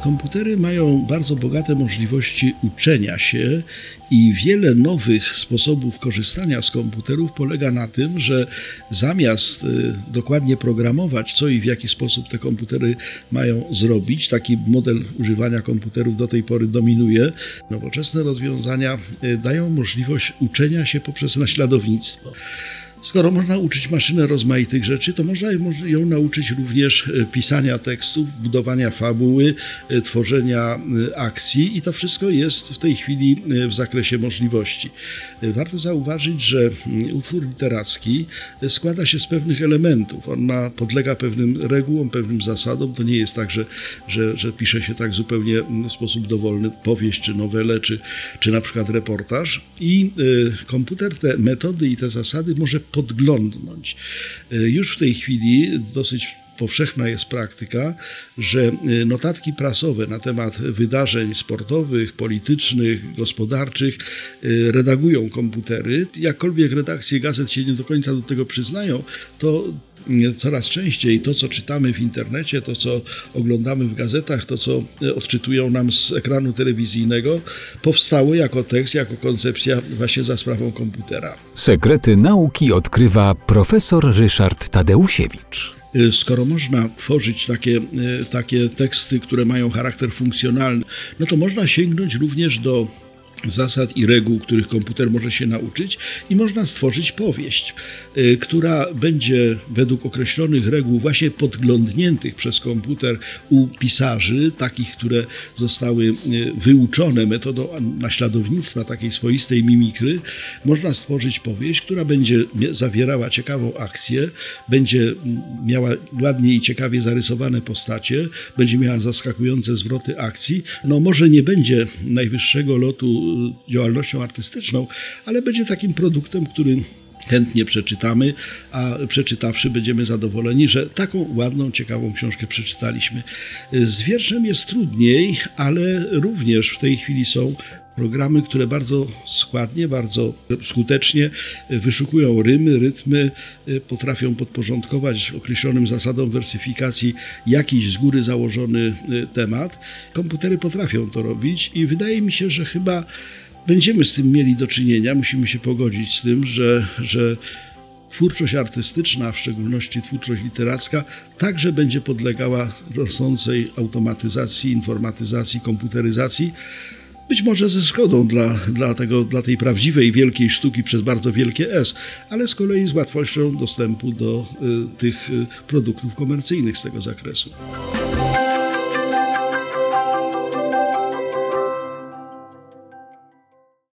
Komputery mają bardzo bogate możliwości uczenia się i wiele nowych sposobów korzystania z komputerów polega na tym, że zamiast y, dokładnie programować, co i w jaki sposób te komputery mają zrobić, taki model używania komputerów do tej pory dominuje, nowoczesne rozwiązania y, dają możliwość uczenia się poprzez naśladownictwo. Skoro można uczyć maszynę rozmaitych rzeczy, to można ją nauczyć również e, pisania tekstów, budowania fabuły, e, tworzenia e, akcji i to wszystko jest w tej chwili w zakresie możliwości. Warto zauważyć, że mm, utwór literacki składa się z pewnych elementów. On ma, podlega pewnym regułom, pewnym zasadom. To nie jest tak, że, że, że pisze się tak zupełnie mm, w sposób dowolny powieść, czy nowelę, czy, czy na przykład reportaż. I komputer te metody i te zasady może podglądnąć. E, już w tej chwili dosyć powszechna jest praktyka, że e, notatki prasowe na temat wydarzeń sportowych, politycznych, gospodarczych e, redagują komputery. Jakkolwiek redakcje gazet się nie do końca do tego przyznają, to coraz częściej to, co czytamy w internecie, to, co oglądamy w gazetach, to, co odczytują nam z ekranu telewizyjnego, powstało jako tekst, jako koncepcja właśnie za sprawą komputera. Sekrety nauki odkrywa profesor Ryszard Tadeusiewicz. Skoro można tworzyć takie, takie teksty, które mają charakter funkcjonalny, no to można sięgnąć również do zasad i reguł, których komputer może się nauczyć, i można stworzyć powieść, y, która będzie według określonych reguł, właśnie podglądniętych przez komputer u pisarzy, takich, które zostały y, wyuczone metodą naśladownictwa, takiej swoistej mimikry, można stworzyć powieść, która będzie zawierała ciekawą akcję, będzie miała ładnie i ciekawie zarysowane postacie, będzie miała zaskakujące zwroty akcji. No może nie będzie najwyższego lotu działalnością artystyczną, ale będzie takim produktem, który chętnie przeczytamy, a przeczytawszy będziemy zadowoleni, że taką ładną, ciekawą książkę przeczytaliśmy. Z wierszem jest trudniej, ale również w tej chwili są programy, które bardzo składnie, bardzo skutecznie wyszukują rymy, rytmy, potrafią podporządkować określonym zasadom wersyfikacji jakiś z góry założony temat. Komputery potrafią to robić i wydaje mi się, że chyba będziemy z tym mieli do czynienia, musimy się pogodzić z tym, że, że twórczość artystyczna, w szczególności twórczość literacka, także będzie podlegała rosnącej automatyzacji, informatyzacji, komputeryzacji. Być może ze szkodą dla, dla, tego, dla tej prawdziwej wielkiej sztuki przez bardzo wielkie S, ale z kolei z łatwością dostępu do y, tych y, produktów komercyjnych z tego zakresu.